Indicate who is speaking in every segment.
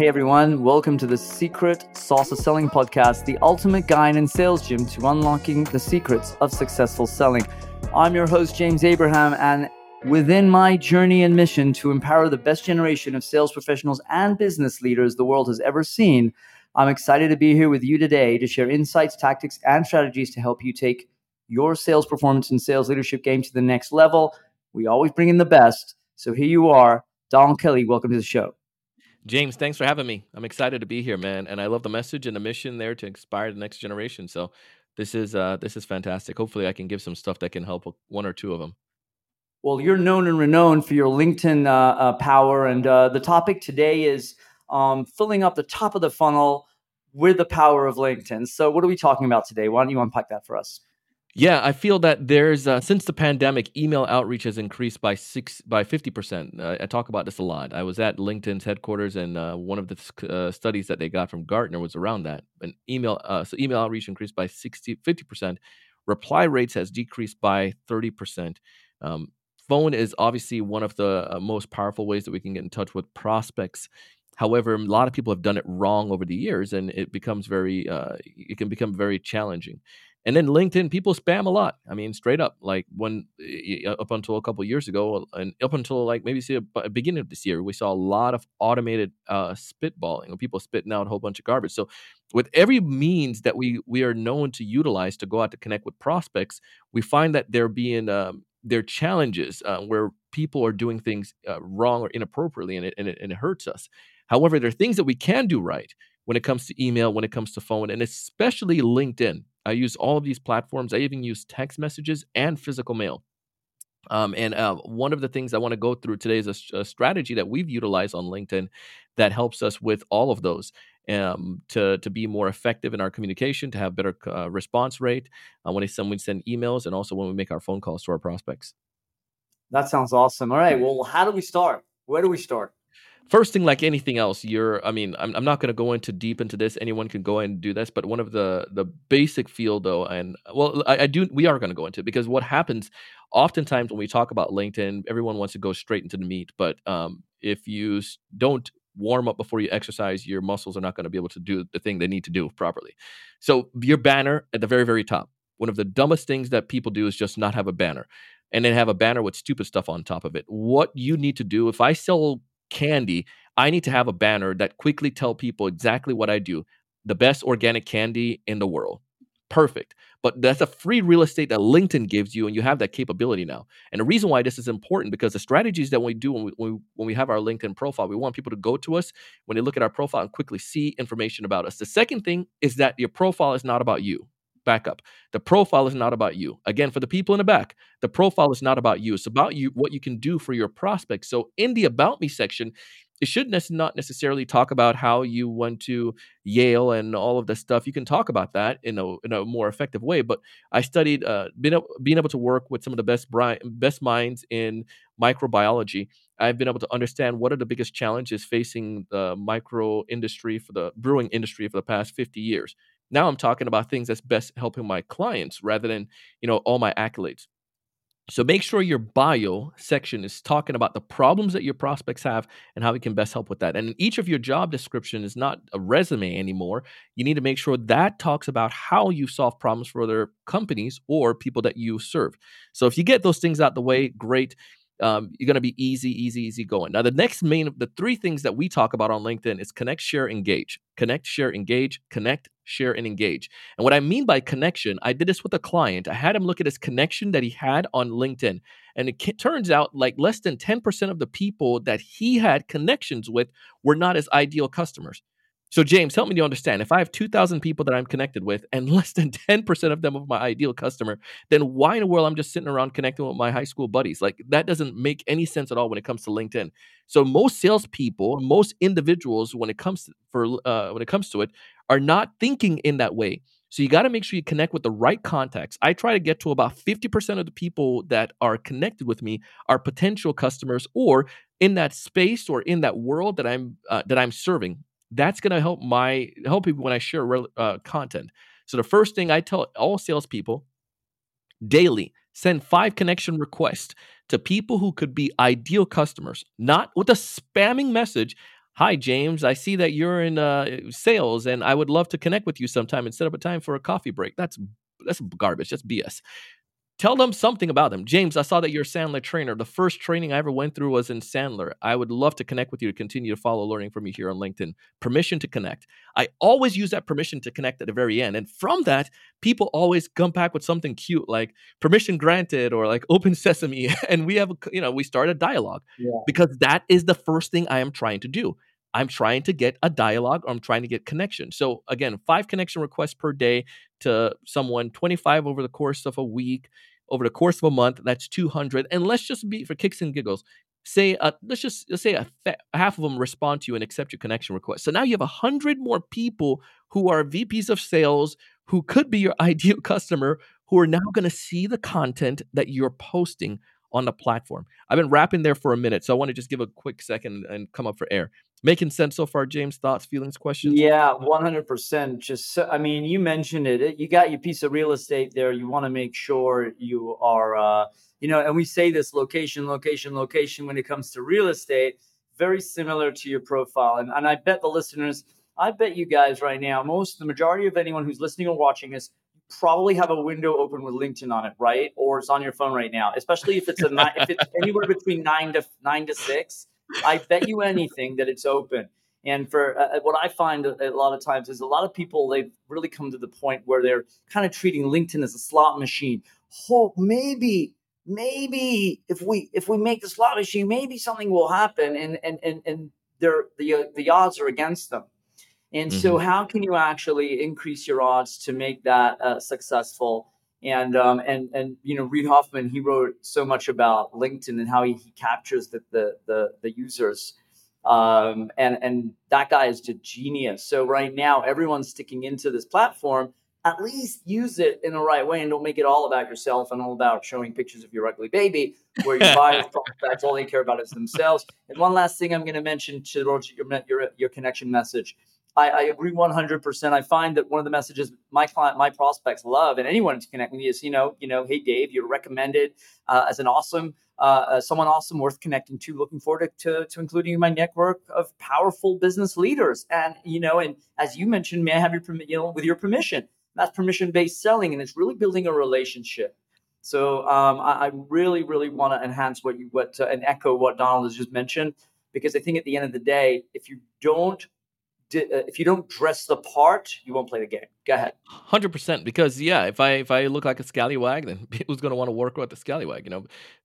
Speaker 1: Hey everyone, welcome to the Secret Sauce of Selling podcast, the ultimate guide and sales gym to unlocking the secrets of successful selling. I'm your host, James Abraham, and within my journey and mission to empower the best generation of sales professionals and business leaders the world has ever seen, I'm excited to be here with you today to share insights, tactics, and strategies to help you take your sales performance and sales leadership game to the next level. We always bring in the best. So here you are, Don Kelly. Welcome to the show.
Speaker 2: James, thanks for having me. I'm excited to be here, man, and I love the message and the mission there to inspire the next generation. So this is uh, this is fantastic. Hopefully, I can give some stuff that can help one or two of them.
Speaker 1: Well, you're known and renowned for your LinkedIn uh, uh, power, and uh, the topic today is um, filling up the top of the funnel with the power of LinkedIn. So, what are we talking about today? Why don't you unpack that for us?
Speaker 2: Yeah, I feel that there's uh, since the pandemic, email outreach has increased by six by fifty percent. Uh, I talk about this a lot. I was at LinkedIn's headquarters, and uh, one of the uh, studies that they got from Gartner was around that. And email, uh, so email outreach increased by 60, 50 percent. Reply rates has decreased by thirty percent. Um, phone is obviously one of the uh, most powerful ways that we can get in touch with prospects. However, a lot of people have done it wrong over the years, and it becomes very, it can become very challenging. And then LinkedIn, people spam a lot. I mean, straight up, like when up until a couple years ago, and up until like maybe see a beginning of this year, we saw a lot of automated uh, spitballing, people spitting out a whole bunch of garbage. So, with every means that we we are known to utilize to go out to connect with prospects, we find that there being um, there challenges uh, where people are doing things uh, wrong or inappropriately, and it, and it and it hurts us. However, there are things that we can do right when it comes to email, when it comes to phone, and especially LinkedIn I use all of these platforms. I even use text messages and physical mail. Um, and uh, one of the things I want to go through today is a, a, strategy that we've utilized on LinkedIn that helps us with all of those um, to to be more effective in our communication, to have better uh, response rate uh, when we send emails, and also when we make our phone calls to our prospects.
Speaker 1: That sounds awesome. All right. Well, how do we start? Where do we start?
Speaker 2: First thing like anything else you're i mean i'm, I'm not going to go into deep into this. Anyone can go and do this but one of the the basic field though and well i, I do we are going to go into it because what happens oftentimes when we talk about linkedin everyone wants to go straight into the meat but um, if you don't warm up before you exercise your muscles are not going to be able to do the thing they need to do properly. So your banner at the very very top one of the dumbest things that people do is just not have a banner and then have a banner with stupid stuff on top of it. What you need to do if i sell candy, I need to have a banner that quickly tell people exactly what I do. The best organic candy in the world. Perfect. But that's a free real estate that LinkedIn gives you, and you have that capability now. And the reason why this is important because the strategies that we do when we, when we, have our LinkedIn profile, we want people to go to us when they look at our profile and quickly see information about us. The second thing is that your profile is not about you back up. The profile is not about you. Again, for the people in the back, the profile is not about you. It's about you, what you can do for your prospects. So in the About Me section, it should not necessarily talk about how you went to Yale and all of the stuff. You can talk about that in a, in a more effective way. But I studied, uh, being, able, being able to work with some of the best, best minds in microbiology. I've been able to understand what are the biggest challenges facing the micro industry for the brewing industry for the past 50 years. Now I'm talking about things that's best helping my clients rather than, you know, all my accolades. So make sure your bio section is talking about the problems that your prospects have and how we can best help with that. And each of your job description is not a resume anymore. You need to make sure that talks about how you solve problems for other companies or people that you serve. So if you get those things out the way, great um, you're going to be easy, easy, easy going. Now, the next main, the three things that we talk about on LinkedIn is connect, share, engage. Connect, share, engage. Connect, share, and engage. And what I mean by connection, I did this with a client. I had him look at his connection that he had on LinkedIn. And it turns out like less than 10% of the people that he had connections with were not his ideal customers. So, James, help me to understand. If I have 2,000 people that I'm connected with and less than 10% of them of my ideal customer, then why in the world I'm just sitting around connecting with my high school buddies? Like, that doesn't make any sense at all when it comes to LinkedIn. So, most salespeople, most individuals, when it comes to, for uh, when it comes to it, are not thinking in that way. So, you got to make sure you connect with the right contacts. I try to get to about 50% of the people that are connected with me are potential customers or in that space or in that world that I'm uh, that I'm serving that's going to help my help people when I share uh, content. So the first thing I tell all salespeople daily: send five connection requests to people who could be ideal customers, not with a spamming message. Hi, James. I see that you're in uh, sales, and I would love to connect with you sometime and set up a time for a coffee break. That's that's garbage. That's BS. Tell them something about them. James, I saw that you're a Sandler trainer. The first training I ever went through was in Sandler. I would love to connect with you to continue to follow learning from you here on LinkedIn. Permission to connect. I always use that permission to connect at the very end. And from that, people always come back with something cute like permission granted or like open sesame. And we have, you know, we start a dialogue yeah. because that is the first thing I am trying to do. I'm trying to get a dialogue or I'm trying to get connection. So again, five connection requests per day to someone, 25 over the course of a week, over the course of a month, that's 200. And let's just be for kicks and giggles. Say, uh, let's just let's say a th- half of them respond to you and accept your connection request. So now you have a hundred more people who are VPs of sales who could be your ideal customer who are now going to see the content that you're posting on the platform. I've been rapping there for a minute, so I want to just give a quick second and come up for air. Making sense so far, James? Thoughts, feelings, questions?
Speaker 1: Yeah, 100%. Just, so, I mean, you mentioned it. You got your piece of real estate there. You want to make sure you are, uh, you know, and we say this location, location, location when it comes to real estate, very similar to your profile. And, and I bet the listeners, I bet you guys right now, most, the majority of anyone who's listening or watching this probably have a window open with LinkedIn on it, right? Or it's on your phone right now, especially if it's a if it's anywhere between nine to nine to six I bet you anything that it's open. And for uh, uh what I find a, a, lot of times is a lot of people they've really come to the point where they're kind of treating LinkedIn as a slot machine. Hope maybe maybe if we if we make the slot machine, maybe something will happen, and and and and they're, the uh, the odds are against them. And mm-hmm. so, how can you actually increase your odds to make that uh, successful? And um, and and you know Reid Hoffman he wrote so much about LinkedIn and how he, he captures the the the, the users um, and and that guy is a genius. So right now everyone's sticking into this platform. At least use it in the right way and don't make it all about yourself and all about showing pictures of your ugly baby, where your buyers prospects all they care about is themselves. And one last thing I'm going to mention to your, your your connection message I, I, agree 100%. I find that one of the messages my client, my prospects love, and anyone to connect with me is, you know, you know, hey Dave, you're recommended uh, as an awesome, uh, someone awesome, worth connecting to. Looking forward to, to, to including in my network of powerful business leaders. And you know, and as you mentioned, may I have your you know, with your permission? That's permission based selling, and it's really building a relationship. So um, I, I, really, really want to enhance what you what uh, and echo what Donald has just mentioned because I think at the end of the day, if you don't if you don't dress the part, you won't play the game. Go ahead.
Speaker 2: Hundred percent. Because yeah, if I if I look like a scallywag, then who's going to want to work with the scallywag? You know,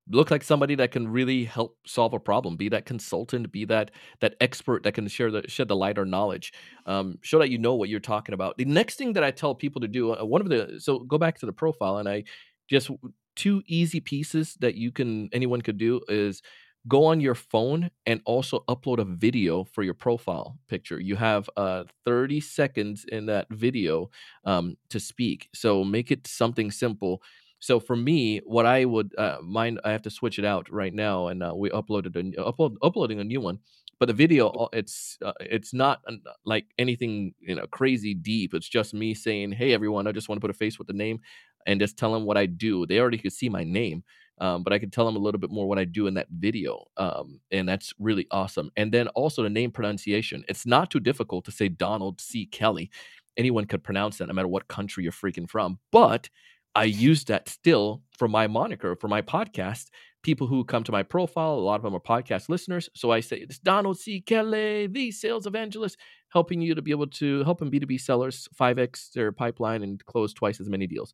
Speaker 2: look like somebody that can really help solve a problem. Be that consultant. Be that that expert that can share the shed the light or knowledge. Um, show that you know what you're talking about. The next thing that I tell people to do, uh, one of the so go back to the profile, and I just two easy pieces that you can anyone could do is go on your phone and also upload a video for your profile picture. You have uh, 30 seconds in that video um, to speak. So make it something simple. So for me, what I would uh, mind, I have to switch it out right now, and uh, we uploaded a upload, uploading a new one. But the video, uh, it's uh, it's not like anything you know crazy deep. It's just me saying, "Hey everyone, I just want to put a face with the name," and just tell them what I do. They already could see my name, um, but I can tell them a little bit more what I do in that video. Um, and that's really awesome. And then also the name pronunciation. It's not too difficult to say Donald C. Kelly. Anyone could pronounce that no matter what country you're freaking from. But I use that still for my moniker, for my podcast. People who come to my profile, a lot of them are podcast listeners. So I say, it's Donald C. Kelly, the sales evangelist, helping you to be able to help B2B sellers 5x their pipeline and close twice as many deals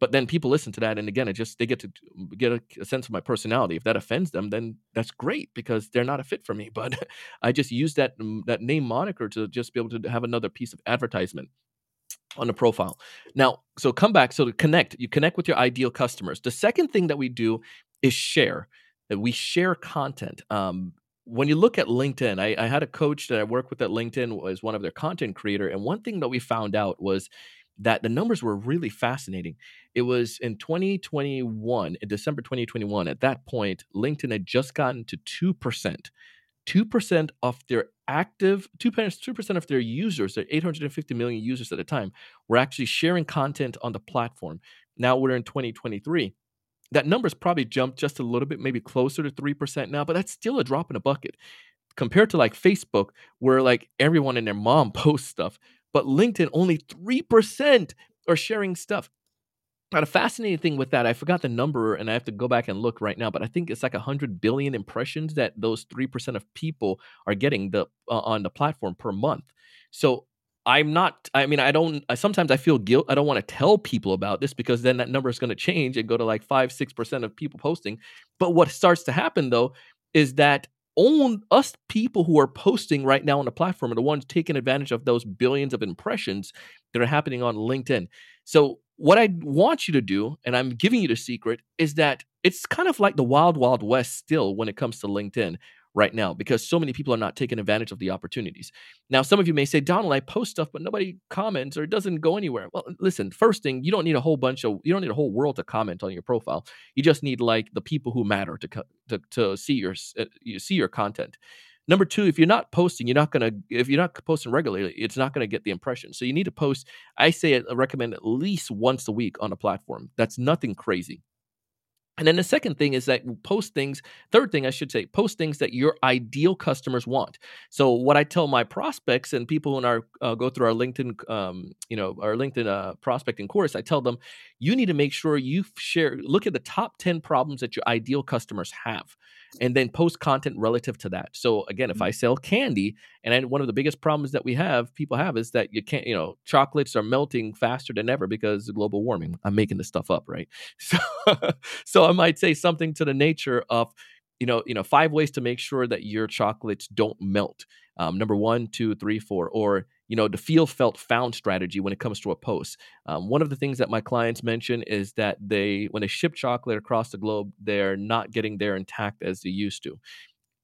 Speaker 2: but then people listen to that and again it just they get to get a, a, sense of my personality. If that offends them then that's great because they're not a fit for me but i just use that that name moniker to just be able to have another piece of advertisement on the profile. Now so come back so to connect you connect with your ideal customers. The second thing that we do is share that we share content. Um, when you look at LinkedIn, I, I, had a coach that I work with at LinkedIn was one of their content creator, and one thing that we found out was that the numbers were really fascinating. It was in 2021, in December 2021, at that point, LinkedIn had just gotten to 2%. 2% of their active, 2%, 2% of their users, their 850 million users at the time, were actually sharing content on the platform. Now we're in 2023. That number's probably jumped just a little bit, maybe closer to 3% now, but that's still a drop in a bucket compared to like Facebook, where like everyone and their mom posts stuff, but LinkedIn only 3% are sharing stuff. Now, the fascinating thing with that, I forgot the number and I have to go back and look right now, but I think it's like 100 billion impressions that those 3% of people are getting the uh, on the platform per month. So I'm not, I mean, I don't, I, sometimes I feel guilt. I don't want to tell people about this because then that number is going to change and go to like 5 6% of people posting. But what starts to happen though is that own us people who are posting right now on the platform are the ones taking advantage of those billions of impressions that are happening on LinkedIn. So what I want you to do, and I'm giving you the secret, is that it's kind of like the wild, wild west still when it comes to LinkedIn right now because so many people are not taking advantage of the opportunities. Now, some of you may say, Donald, I post stuff, but nobody comments or it doesn't go anywhere. Well, listen, first thing, you don't need a whole bunch of, you don't need a whole world to comment on your profile. You just need like the people who matter to, to, to see your, uh, you see your content. Number two, if you're not posting, you're not gonna. If you're not posting regularly, it's not gonna get the impression. So you need to post. I say I recommend at least once a week on a platform. That's nothing crazy. And then the second thing is that post things, third thing I should say, post things that your ideal customers want. So what I tell my prospects and people in our uh, go through our LinkedIn, um, you know, our LinkedIn uh, prospecting course, I tell them you need to make sure you share, look at the top 10 problems that your ideal customers have and then post content relative to that. So again, if I mm-hmm. sell candy, and I, one of the biggest problems that we have, people have, is that you can't, you know, chocolates are melting faster than ever because of global warming. I'm making this stuff up, right? So, so I might say something to the nature of, you know, you know, five ways to make sure that your chocolates don't melt. Um, number one, two, three, four, or you know the feel felt found strategy when it comes to a post. Um, one of the things that my clients mention is that they when they ship chocolate across the globe they're not getting there intact as they used to.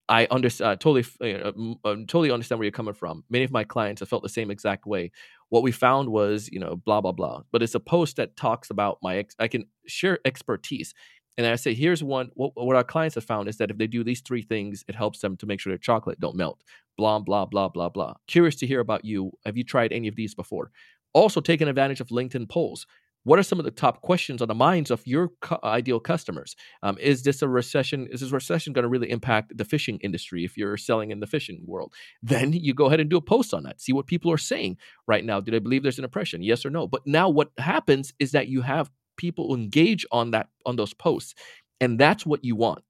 Speaker 2: I understand uh, totally uh, totally understand where you're coming from. Many of my clients have felt the same exact way. What we found was you know blah blah blah. But it's a post that talks about my ex- i can share expertise and I say, here's one. What, what, our clients have found is that if they do these three things, it helps them to make sure their chocolate don't melt. Blah blah blah blah blah. Curious to hear about you. Have you tried any of these before? Also, taking advantage of LinkedIn polls. What are some of the top questions on the minds of your cu- ideal customers? Um, is this a recession? Is this recession going to really impact the fishing industry if you're selling in the fishing world? Then you go ahead and do a post on that. See what people are saying right now. Do they believe there's an oppression? Yes or no? But now what happens is that you have people engage on that on those posts and that's what you want.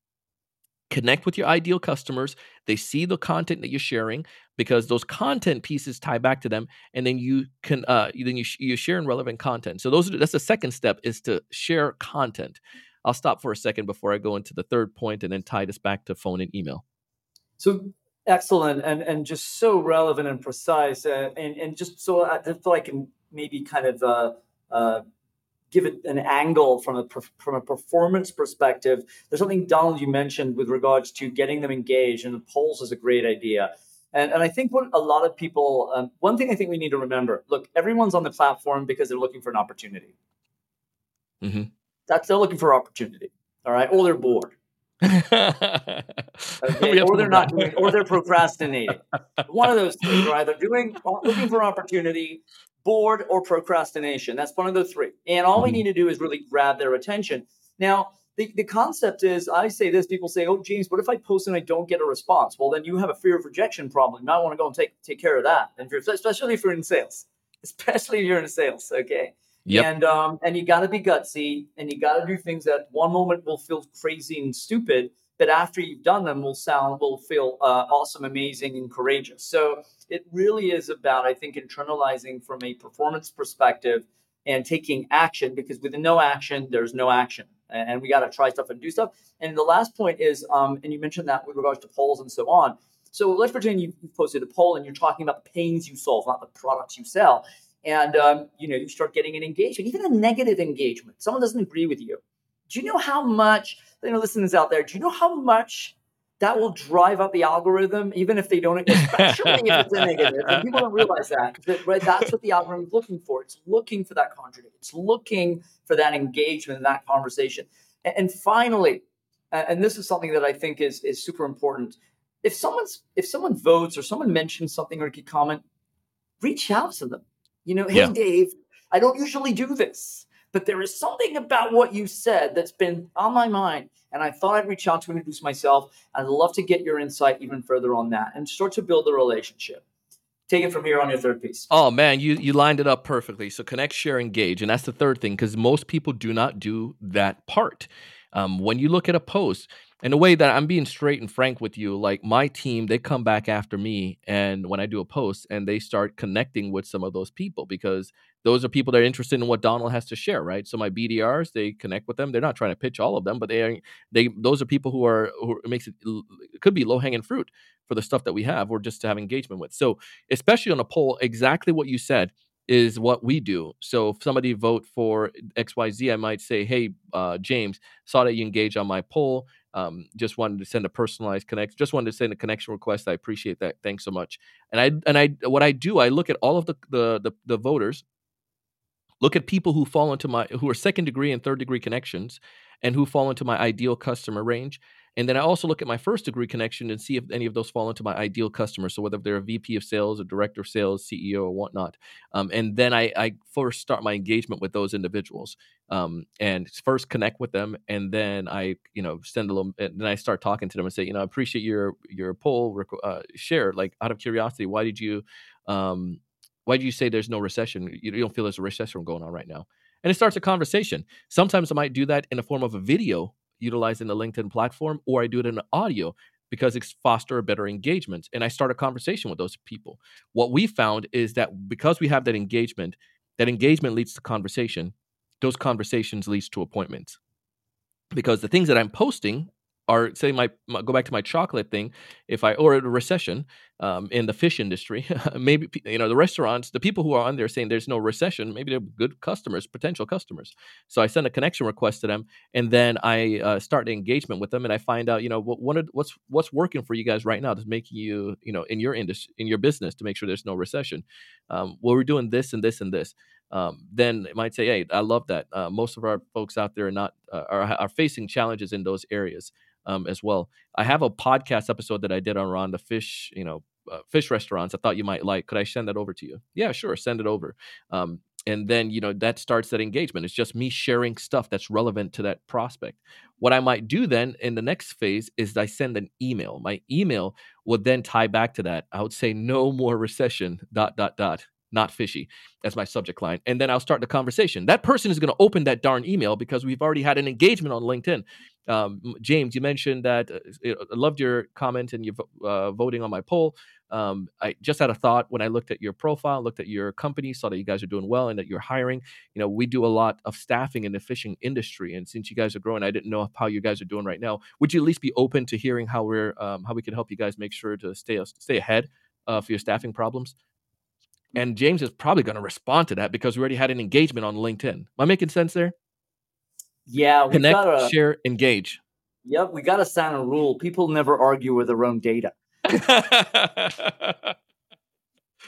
Speaker 2: Connect with your ideal customers they see the content that you're sharing because those content pieces tie back to them and then you can uh then you you share in relevant content. So those are, that's the second step is to share content. I'll stop for a second before i go into the third point and then tie this back to phone and email.
Speaker 1: So excellent and and just so relevant and precise uh, and and just so I, so I can maybe kind of uh, uh, give it an angle from a from a performance perspective. There's something Donald you mentioned with regards to getting them engaged, and the polls is a great idea. And, and I think what a lot of people, um, one thing I think we need to remember: look, everyone's on the platform because they're looking for an opportunity. Mm-hmm. That's they're looking for opportunity, all right, or they're bored. okay? or they're not doing, or they're procrastinating. One of those things, right? They're doing looking for opportunity, bored, or procrastination. That's one of the three. And all mm-hmm. we need to do is really grab their attention. Now, the, the concept is I say this, people say, Oh, James, what if I post and I don't get a response? Well, then you have a fear of rejection problem. You might want to go and take take care of that. And if especially if you're in sales, especially if you're in sales, okay. Yep. And um, and you got to be gutsy, and you got to do things that one moment will feel crazy and stupid, but after you've done them, will sound will feel uh, awesome, amazing, and courageous. So it really is about, I think, internalizing from a performance perspective and taking action because with no action, there's no action. And we got to try stuff and do stuff. And the last point is, um, and you mentioned that with regards to polls and so on. So let's pretend you posted a poll and you're talking about the pains you solve, not the products you sell. And um, you know, you start getting an engagement, even a negative engagement. Someone doesn't agree with you. Do you know how much, you know, listeners out there, do you know how much that will drive up the algorithm, even if they don't, especially if it's a negative. And people don't realize that, that right, that's what the algorithm is looking for. It's looking for that contradiction. It's looking for that engagement in that conversation. And, and finally, and this is something that I think is is super important. If someone's if someone votes or someone mentions something or can comment, reach out to them. You know, hey yeah. Dave, I don't usually do this, But there is something about what you said that's been on my mind. And I thought I'd reach out to introduce myself. I'd love to get your insight even further on that and start to build a relationship. Take it from here on your third piece.
Speaker 2: Oh man, you you lined it up perfectly. So connect, share, engage, and that's the third thing because most people do not do that part. Um, when you look at a post, in a way that I'm being straight and frank with you, like my team, they come back after me, and when I do a post, and they start connecting with some of those people because those are people that are interested in what Donald has to share, right? So my BDRs, they connect with them. They're not trying to pitch all of them, but they are, they those are people who are who makes it, it could be low hanging fruit for the stuff that we have, or just to have engagement with. So especially on a poll, exactly what you said is what we do. So if somebody vote for XYZ, I might say, hey, uh, James, saw that you engage on my poll. Um, just wanted to send a personalized connection. Just wanted to send a connection request. I appreciate that. Thanks so much. And I and I what I do, I look at all of the the the, the voters, look at people who fall into my who are second degree and third degree connections, and who fall into my ideal customer range, and then I also look at my first degree connection and see if any of those fall into my ideal customer. So whether they're a VP of sales, a director of sales, CEO, or whatnot. Um, and then I, I, first start my engagement with those individuals um, and first connect with them. And then I, you know, send a little, then I start talking to them and say, you know, I appreciate your, your poll uh, share. Like out of curiosity, why did you, um, why do you say there's no recession? You don't feel there's a recession going on right now? And it starts a conversation. Sometimes I might do that in the form of a video utilizing the LinkedIn platform, or I do it in audio because it's foster a better engagement. And I start a conversation with those people. What we found is that because we have that engagement, that engagement leads to conversation. Those conversations leads to appointments. Because the things that I'm posting or say my, my, go back to my chocolate thing if i or a recession um, in the fish industry maybe you know the restaurants the people who are on there saying there's no recession maybe they're good customers potential customers. So i send a connection request to them and then i uh, start the engagement with them and i find out you know what of, what's what's working for you guys right now that's making you you know in your industry in your business to make sure there's no recession. Um, well we're doing this and this and this. Um, then it might say, "Hey, I love that." Uh, most of our folks out there are not uh, are, are facing challenges in those areas um, as well. I have a podcast episode that I did on the fish, you know, uh, fish restaurants. I thought you might like. Could I send that over to you? Yeah, sure. Send it over. Um, and then you know that starts that engagement. It's just me sharing stuff that's relevant to that prospect. What I might do then in the next phase is I send an email. My email would then tie back to that. I would say no more recession. Dot dot dot not fishy as my subject line. And then I'll start the conversation. That person is going to open that darn email because we've already had an engagement on LinkedIn. Um, James, you mentioned that uh, I loved your comment and you uh, voting on my poll. Um, I just had a thought when I looked at your profile, looked at your company, saw that you guys are doing well and that you're hiring. You know, we do a lot of staffing in the fishing industry, and since you guys are growing, I didn't know how you guys are doing right now. Would you at least be open to hearing how we're um, how we can help you guys make sure to stay stay ahead for your staffing problems? And James is probably going to respond to that because we already had an engagement on LinkedIn. Am I making sense there?
Speaker 1: Yeah,
Speaker 2: we connect, gotta, share, engage.
Speaker 1: Yep, we got to sign a rule. People never argue with their own data.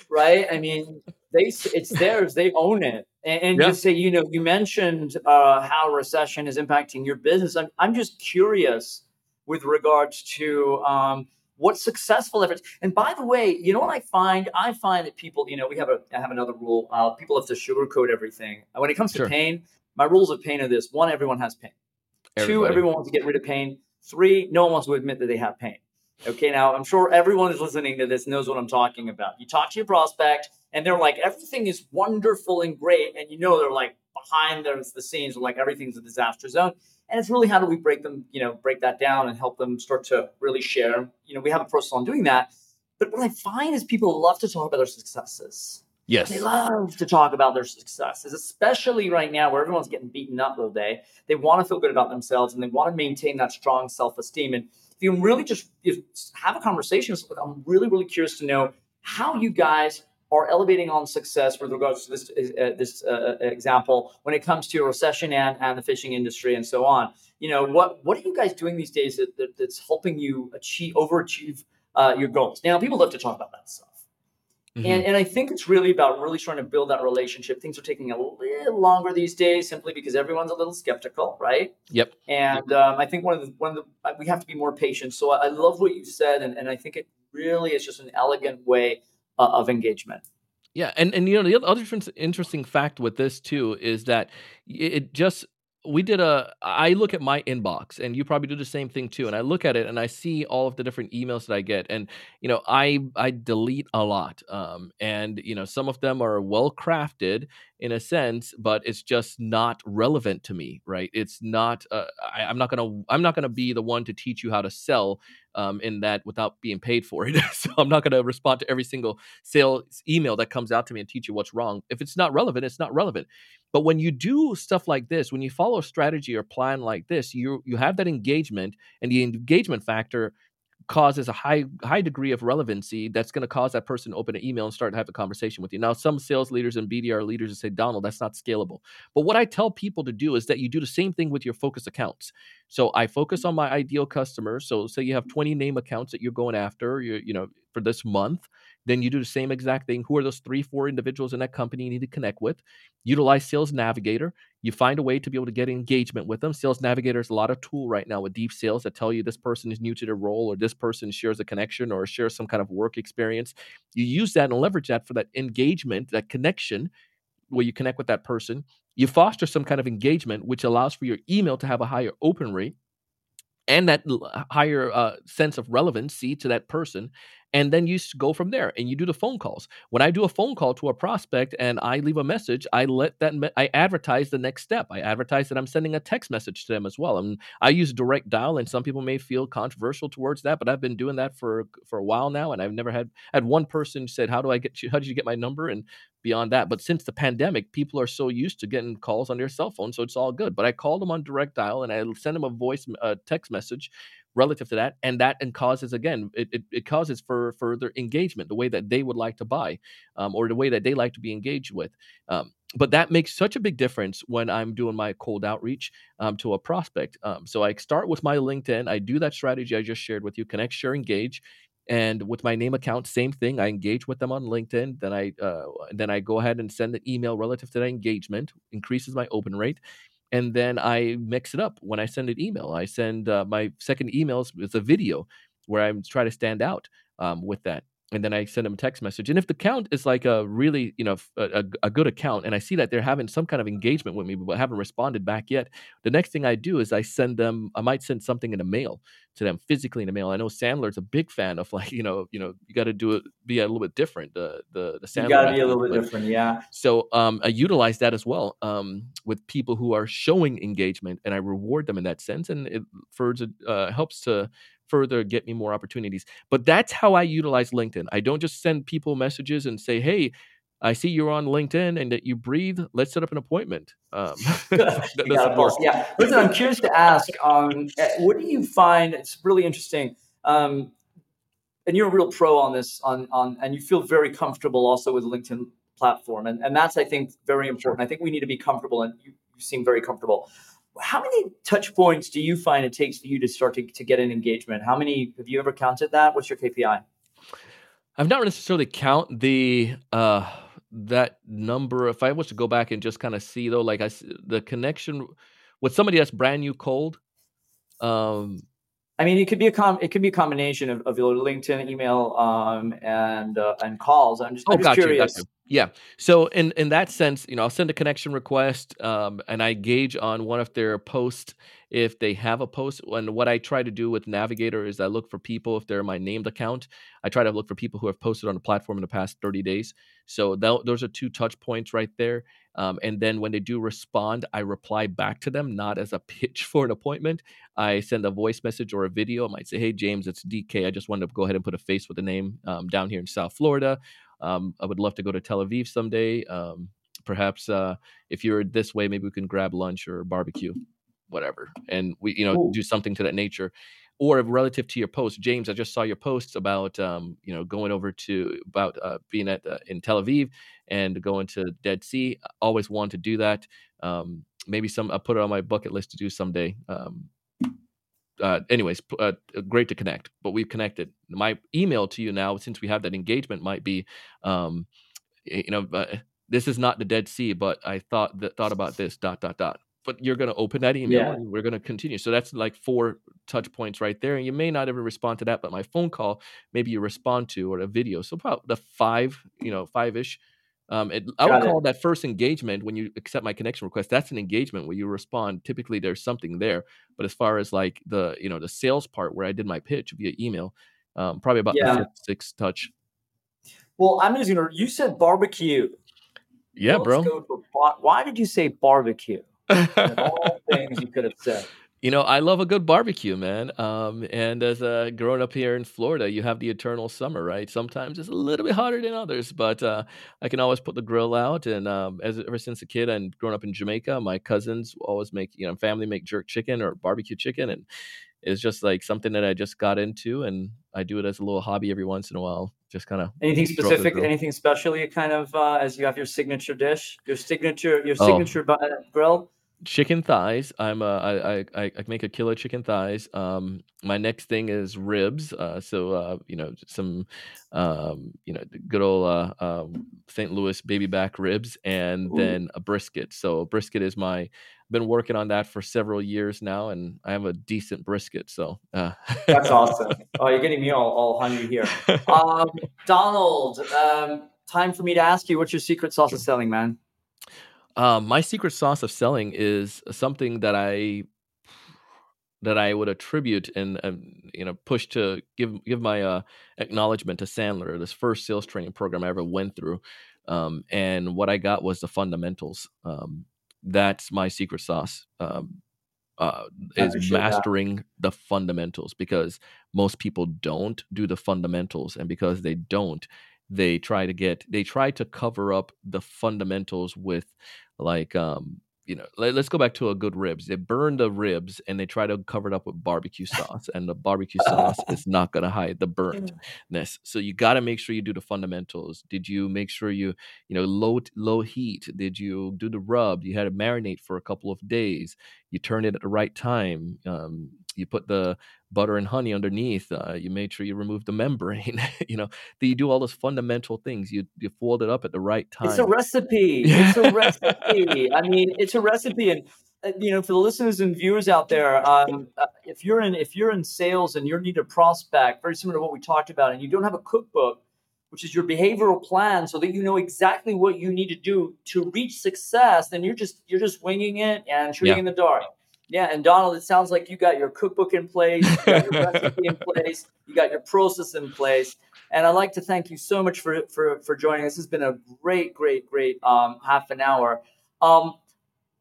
Speaker 1: right? I mean, they it's theirs. They own it. And, and just say, you know, you mentioned uh, how recession is impacting your business. I'm I'm just curious with regards to um, what successful efforts. And by the way, you know what I find? I find that people, you know, we have a I have another rule. Uh, people have to sugarcoat everything. When it comes to pain, my rules of pain are this: one, everyone has pain. Everybody. Two, everyone wants to get rid of pain. Three, no one wants to admit that they have pain. Okay, now I'm sure everyone is listening to this knows what I'm talking about. You talk to your prospect, and they're like, everything is wonderful and great, and you know they're like behind the, the scenes, like everything's a disaster zone. And it's really how do we break them, you know, break that down and help them start to really share. You know, we have a process on doing that. But what I find is people love to talk about their successes.
Speaker 2: Yes.
Speaker 1: They love to talk about their successes, especially right now where everyone's getting beaten up all day. They want to feel good about themselves and they want to maintain that strong self esteem. And if you really just have a conversation, I'm really, really curious to know how you guys are elevating on success with regards to this uh, this uh, example when it comes to a recession and, and the fishing industry and so on. You know what what are you guys doing these days that, that that's helping you achieve overachieve uh, your goals? Now people love to talk about that stuff. Mm-hmm. And, and I think it's really about really trying to build that relationship. Things are taking a little longer these days simply because everyone's a little skeptical, right?
Speaker 2: Yep.
Speaker 1: And um, I think one of the one of the we have to be more patient. So I, I love what you said, and, and I think it really is just an elegant way uh, of engagement.
Speaker 2: Yeah, and and you know the other interesting fact with this too is that it just we did a i look at my inbox and you probably do the same thing too and i look at it and i see all of the different emails that i get and you know i i delete a lot um, and you know some of them are well crafted in a sense but it's just not relevant to me right? It's not uh, I, am not gonna i'm not gonna be the one to teach you how to sell um, in that without being paid for it. So i'm not gonna respond to every single sales email that comes out to me and teach you what's wrong. If it's not relevant it's not relevant. But when you do stuff like this, when you follow a strategy or plan like this, you you have that engagement, and the engagement factor causes a high high degree of relevancy that's going to cause that person to open an email and start to have a conversation with you. Now, some sales leaders and BDR leaders say, Donald, that's not scalable. But what I tell people to do is that you do the same thing with your focus accounts. So I focus on my ideal customers. So say you have 20 name accounts that you're going after, you you know, for this month then you do the same exact thing. Who are those three, four individuals in that company you need to connect with? Utilize Sales Navigator. You find a way to be able to get engagement with them. Sales Navigator is a lot of tool right now with deep sales that tell you this person is new to their role or this person shares a connection or shares some kind of work experience. You use that and leverage that for that engagement, that connection where you connect with that person. You foster some kind of engagement, which allows for your email to have a higher open rate and that higher uh, sense of relevancy to that person and then you go from there and you do the phone calls. When i do a phone call to a prospect and i leave a message i let that me- i advertise the next step. I advertise that i'm sending a text message to them as well and i use direct dial and some people may feel controversial towards that but i've been doing that for for a while now and i've never had had one person said how do i get you how did you get my number? and beyond that but since the pandemic people are so used to getting calls on their cell phone so it's all good but i called them on direct dial and i send them a voice uh, text message relative to that and that and causes again it, it, it, causes for further engagement the way that they would like to buy um, or the way that they like to be engaged with um, but that makes such a big difference when i'm doing my cold outreach um, to a prospect um, so i start with my linkedin i do that strategy i just shared with you connect share engage and with my name account same thing i engage with them on linkedin then i uh, then i go ahead and send an email relative to that engagement increases my open rate and then I mix it up when I send an email. I send uh, my second emails with a video where I try to stand out um, with that and then I send them a text message. And if the count is like a really, you know, a, a, good account, and I see that they're having some kind of engagement with me, but haven't responded back yet, the next thing I do is I send them. I might send something in the mail to them physically in the mail. I know Sandler's a big fan of like, you know, you know, you got to do it, be a little bit different. The the the
Speaker 1: Sandler. You got to be a little bit different, yeah.
Speaker 2: So um, I utilize that as well um, with people who are showing engagement, and I reward them in that sense, and it further uh, helps to further get me more opportunities. But that's how I utilize LinkedIn. I don't just send people messages and say, hey, I see you're on LinkedIn and that you breathe. Let's set up an appointment. Um,
Speaker 1: yeah. Listen, I'm curious to ask, um, eh, what do you find? It's really interesting. Um, and you're a real pro on this, on on, and you feel very comfortable also with LinkedIn platform, and and that's I think very important. I think we need to be comfortable, and you, you seem very comfortable how many touch points do you find it takes for you to start to, to get an engagement? How many have you ever counted that? What's your KPI?
Speaker 2: I've not necessarily count the uh that number. If I was to go back and just kind of see though, like I the connection with somebody that's brand new cold. Um,
Speaker 1: I mean, it could be a com- it could be a combination of, of your LinkedIn, email, um, and uh, and calls. I'm just, oh, I'm just curious.
Speaker 2: You, yeah. So in in that sense, you know, I'll send a connection request, um, and I gauge on one of their posts if they have a post. And what I try to do with Navigator is I look for people if they're my named account. I try to look for people who have posted on the platform in the past 30 days. So that, those are two touch points right there. Um, and then when they do respond, I reply back to them, not as a pitch for an appointment. I send a voice message or a video. I might say, "Hey James, it's DK. I just wanted to go ahead and put a face with a name um, down here in South Florida." Um, I would love to go to Tel Aviv someday. Um, perhaps uh, if you're this way, maybe we can grab lunch or barbecue, whatever, and we you know Ooh. do something to that nature. Or relative to your post, James, I just saw your posts about um, you know going over to about uh, being at uh, in Tel Aviv and going to Dead Sea. I always wanted to do that. Um, maybe some I'll put it on my bucket list to do someday. Um, uh, anyways, uh, great to connect. But we've connected. My email to you now, since we have that engagement, might be, um, you know, uh, this is not the Dead Sea, but I thought that thought about this dot dot dot. But you're going to open that email yeah. and we're going to continue. So that's like four touch points right there. And you may not ever respond to that, but my phone call, maybe you respond to or a video. So about the five, you know, five ish Um, it, I would call that first engagement when you accept my connection request. That's an engagement where you respond. Typically, there's something there. But as far as like the you know the sales part where I did my pitch via email, um, probably about yeah. the sixth touch.
Speaker 1: Well, I'm just gonna. You said barbecue.
Speaker 2: Yeah, bro.
Speaker 1: why did you say barbecue? All things you could have said.
Speaker 2: You know, I love a good barbecue, man. Um, and as a growing up here in Florida, you have the eternal summer, right? Sometimes it's a little bit hotter than others, but uh, I can always put the grill out. And um, as ever since a kid and growing up in Jamaica, my cousins always make, you know, family make jerk chicken or barbecue chicken, and it's just like something that I just got into, and I do it as a little hobby every once in a while. Just kind of
Speaker 1: anything specific, anything special you kind of uh, as you have your signature dish, your signature, your oh. signature oh. grill
Speaker 2: chicken thighs. I'm uh, I, I I make a killer chicken thighs. Um, my next thing is ribs. Uh, so uh, you know some, um, you know good old uh, um, St. Louis baby back ribs, and Ooh. then a brisket. So brisket is my. Been working on that for several years now, and I have a decent brisket. So
Speaker 1: uh. that's awesome. Oh, you're getting me all, all hungry here. Um, Donald, um, time for me to ask you, what's your secret sauce of selling, man?
Speaker 2: Um, my secret sauce of selling is something that I that I would attribute and um, you know push to give give my uh, acknowledgement to Sandler, this first sales training program I ever went through, um, and what I got was the fundamentals. Um, that's my secret sauce. Um, uh, is mastering that. the fundamentals because most people don't do the fundamentals, and because they don't, they try to get they try to cover up the fundamentals with like um you know let, us go back to a good ribs. They burn the ribs and they try to cover it up with barbecue sauce and the barbecue sauce is not going to hide the burntness. So you got to make sure you do the fundamentals. Did you make sure you you know low low heat? Did you do the rub? You had to marinate for a couple of days. You turn it at the right time um, you put the butter and honey underneath. Uh, you made sure you removed the membrane. you know, that you do all those fundamental things. You you fold it up at the right time.
Speaker 1: It's a recipe. It's a recipe. I mean, it's a recipe, and uh, you know, for the listeners and viewers out there, um, uh, if you're in if you're in sales and you need a prospect, very similar to what we talked about, and you don't have a cookbook. Which is your behavioral plan, so that you know exactly what you need to do to reach success. Then you're just you're just winging it and shooting yeah. in the dark. Yeah, and Donald, it sounds like you got your cookbook in place, you got your recipe in place, you got your process in place. And I'd like to thank you so much for for for joining. Us. This has been a great, great, great um, half an hour. Um,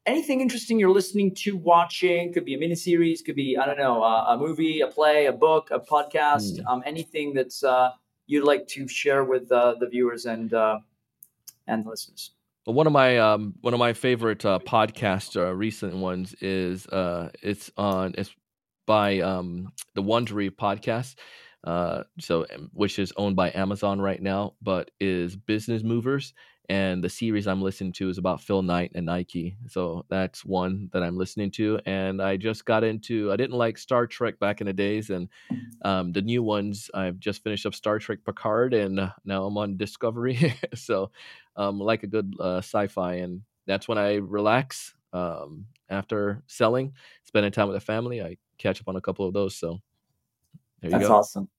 Speaker 1: anything interesting you're listening to, watching? Could be a miniseries, could be I don't know, a movie, a play, a book, a podcast. Mm. Um, anything that's uh, you'd like to share with uh, the viewers and uh, and the listeners.
Speaker 2: One of my um, one of my favorite uh, podcasts, uh, recent ones, is uh, it's on it's by um, the Wondery podcast, uh, so um, which is owned by Amazon right now, but is Business Movers, and the series I'm listening to is about Phil Knight and Nike. So that's one that I'm listening to, and I just got into. I didn't like Star Trek back in the days, and um, the new ones I've just finished up Star Trek Picard, and now I'm on Discovery. so um, like a good uh, sci-fi, and that's when I relax um, after selling, spending time with the family. I catch up on a couple of those. So
Speaker 1: there you that's go. awesome,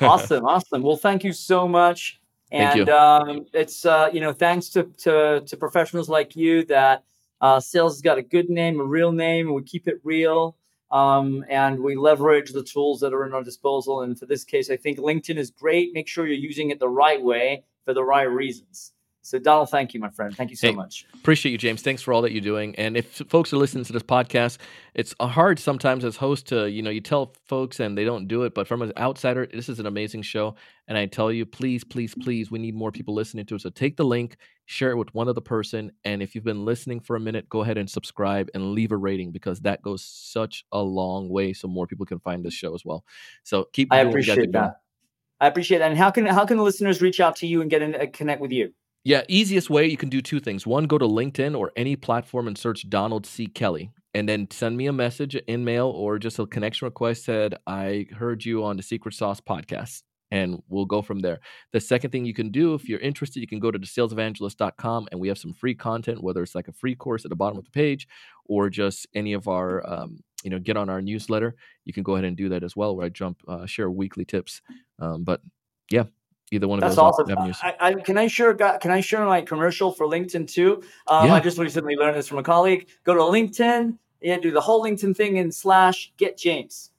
Speaker 1: awesome, awesome. Well, thank you so much. And um, it's uh, you know thanks to, to to professionals like you that uh, sales has got a good name, a real name, we keep it real. Um, and we leverage the tools that are in our disposal. And for this case, I think LinkedIn is great. Make sure you're using it the right way for the right reasons. So, Donald, thank you, my friend. Thank you so hey, much.
Speaker 2: Appreciate you, James. Thanks for all that you're doing. And if folks are listening to this podcast, it's hard sometimes as host to, you know, you tell folks and they don't do it. But from an outsider, this is an amazing show. And I tell you, please, please, please, we need more people listening to it. So take the link, share it with one other person. And if you've been listening for a minute, go ahead and subscribe and leave a rating because that goes such a long way so more people can find this show as well. So keep
Speaker 1: I appreciate that. I appreciate that. And how can how can the listeners reach out to you and get in uh, connect with you?
Speaker 2: Yeah, easiest way you can do two things. One, go to LinkedIn or any platform and search Donald C. Kelly, and then send me a message, in mail, or just a connection request. Said I heard you on the Secret Sauce podcast, and we'll go from there. The second thing you can do, if you're interested, you can go to thesalesevangelist.com, and we have some free content, whether it's like a free course at the bottom of the page, or just any of our, um, you know, get on our newsletter. You can go ahead and do that as well, where I jump uh, share weekly tips. Um, but yeah, either one of
Speaker 1: That's
Speaker 2: those
Speaker 1: awesome.
Speaker 2: avenues.
Speaker 1: I, I, can I share can I share my commercial for LinkedIn too? Um,
Speaker 2: Yeah.
Speaker 1: I just recently learned this from a colleague. Go to LinkedIn, yeah, do the whole LinkedIn thing and slash get James.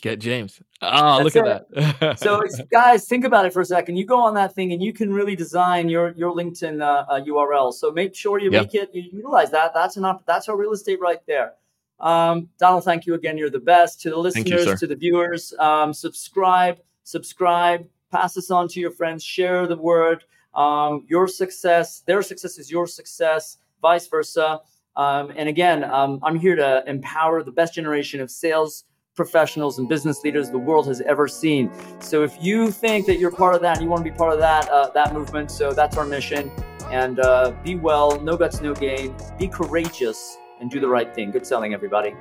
Speaker 2: Get James. Oh,
Speaker 1: That's
Speaker 2: look at that.
Speaker 1: So it's, guys, think about it for a second. You go on that thing and you can really design your your LinkedIn uh, uh, URL. So make sure you
Speaker 2: Yeah.
Speaker 1: make it. You utilize that. That's an op- that's our real estate right there. Um, Donald, thank you again. You're the best. To the
Speaker 2: Thank you,
Speaker 1: listeners, to the viewers, um, subscribe, subscribe, pass this on to your friends, share the word. Um, your success, their success is your success, vice versa. Um, and again, um, I'm here to empower the best generation of sales professionals and business leaders the world has ever seen. So if you think that you're part of that, and you want to be part of that uh, that movement. So that's our mission. And uh, be well, no guts, no gain. Be courageous and do the right thing. Good selling, everybody.